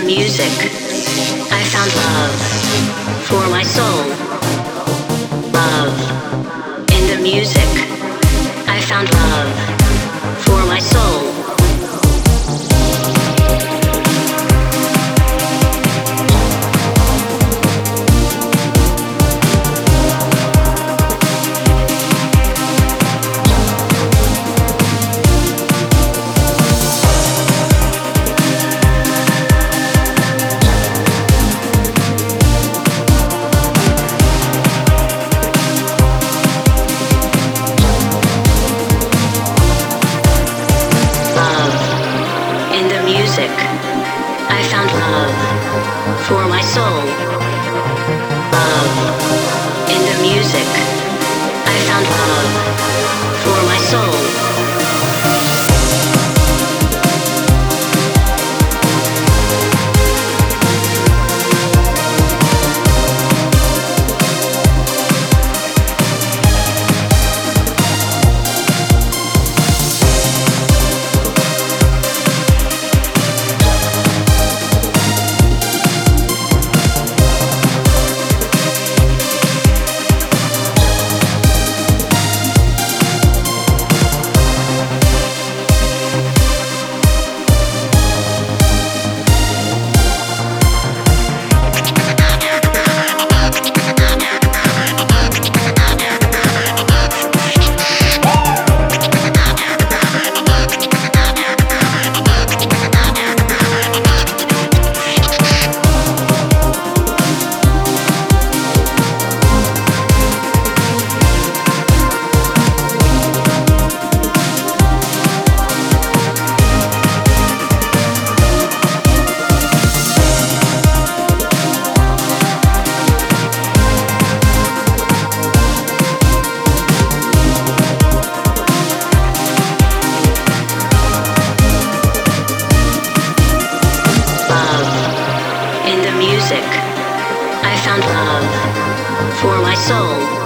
the music, I found love for my soul. Love in the music, I found love for my soul. Love in the music. I found love for my soul. music. I found love for my soul.